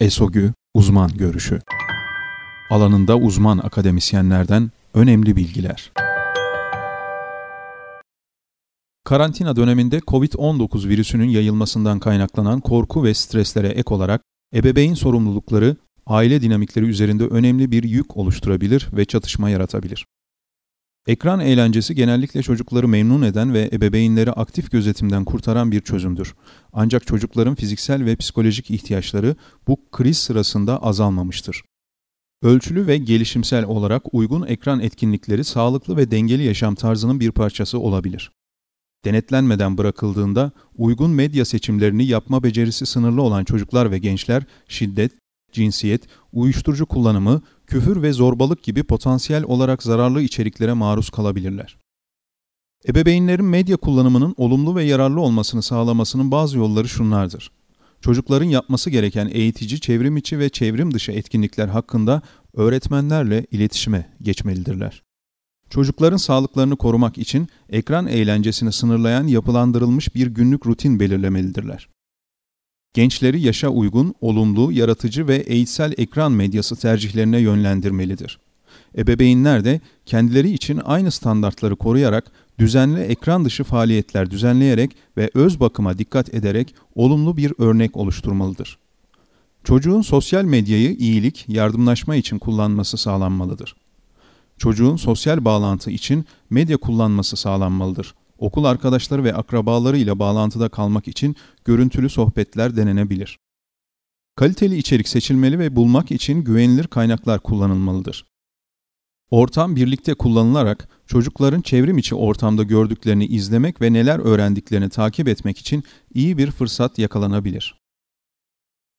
ESOGÜ Uzman Görüşü Alanında uzman akademisyenlerden önemli bilgiler. Karantina döneminde COVID-19 virüsünün yayılmasından kaynaklanan korku ve streslere ek olarak ebeveyn sorumlulukları aile dinamikleri üzerinde önemli bir yük oluşturabilir ve çatışma yaratabilir. Ekran eğlencesi genellikle çocukları memnun eden ve ebeveynleri aktif gözetimden kurtaran bir çözümdür. Ancak çocukların fiziksel ve psikolojik ihtiyaçları bu kriz sırasında azalmamıştır. Ölçülü ve gelişimsel olarak uygun ekran etkinlikleri sağlıklı ve dengeli yaşam tarzının bir parçası olabilir. Denetlenmeden bırakıldığında uygun medya seçimlerini yapma becerisi sınırlı olan çocuklar ve gençler şiddet, cinsiyet, uyuşturucu kullanımı, küfür ve zorbalık gibi potansiyel olarak zararlı içeriklere maruz kalabilirler. Ebeveynlerin medya kullanımının olumlu ve yararlı olmasını sağlamasının bazı yolları şunlardır. Çocukların yapması gereken eğitici, çevrim içi ve çevrim dışı etkinlikler hakkında öğretmenlerle iletişime geçmelidirler. Çocukların sağlıklarını korumak için ekran eğlencesini sınırlayan yapılandırılmış bir günlük rutin belirlemelidirler. Gençleri yaşa uygun, olumlu, yaratıcı ve eğitsel ekran medyası tercihlerine yönlendirmelidir. Ebeveynler de kendileri için aynı standartları koruyarak düzenli ekran dışı faaliyetler düzenleyerek ve öz bakıma dikkat ederek olumlu bir örnek oluşturmalıdır. Çocuğun sosyal medyayı iyilik, yardımlaşma için kullanması sağlanmalıdır. Çocuğun sosyal bağlantı için medya kullanması sağlanmalıdır. Okul arkadaşları ve akrabaları ile bağlantıda kalmak için görüntülü sohbetler denenebilir. Kaliteli içerik seçilmeli ve bulmak için güvenilir kaynaklar kullanılmalıdır. Ortam birlikte kullanılarak çocukların çevrim içi ortamda gördüklerini izlemek ve neler öğrendiklerini takip etmek için iyi bir fırsat yakalanabilir.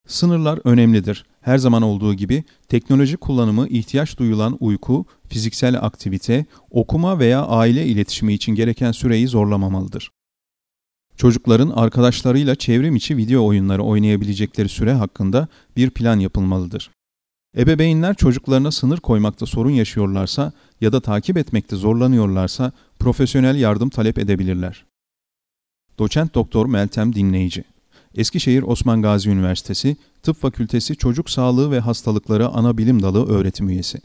Sınırlar önemlidir. Her zaman olduğu gibi teknoloji kullanımı ihtiyaç duyulan uyku, fiziksel aktivite, okuma veya aile iletişimi için gereken süreyi zorlamamalıdır. Çocukların arkadaşlarıyla çevrim içi video oyunları oynayabilecekleri süre hakkında bir plan yapılmalıdır. Ebeveynler çocuklarına sınır koymakta sorun yaşıyorlarsa ya da takip etmekte zorlanıyorlarsa profesyonel yardım talep edebilirler. Doçent Doktor Meltem Dinleyici Eskişehir Osman Gazi Üniversitesi Tıp Fakültesi Çocuk Sağlığı ve Hastalıkları Ana Bilim Dalı öğretim üyesi.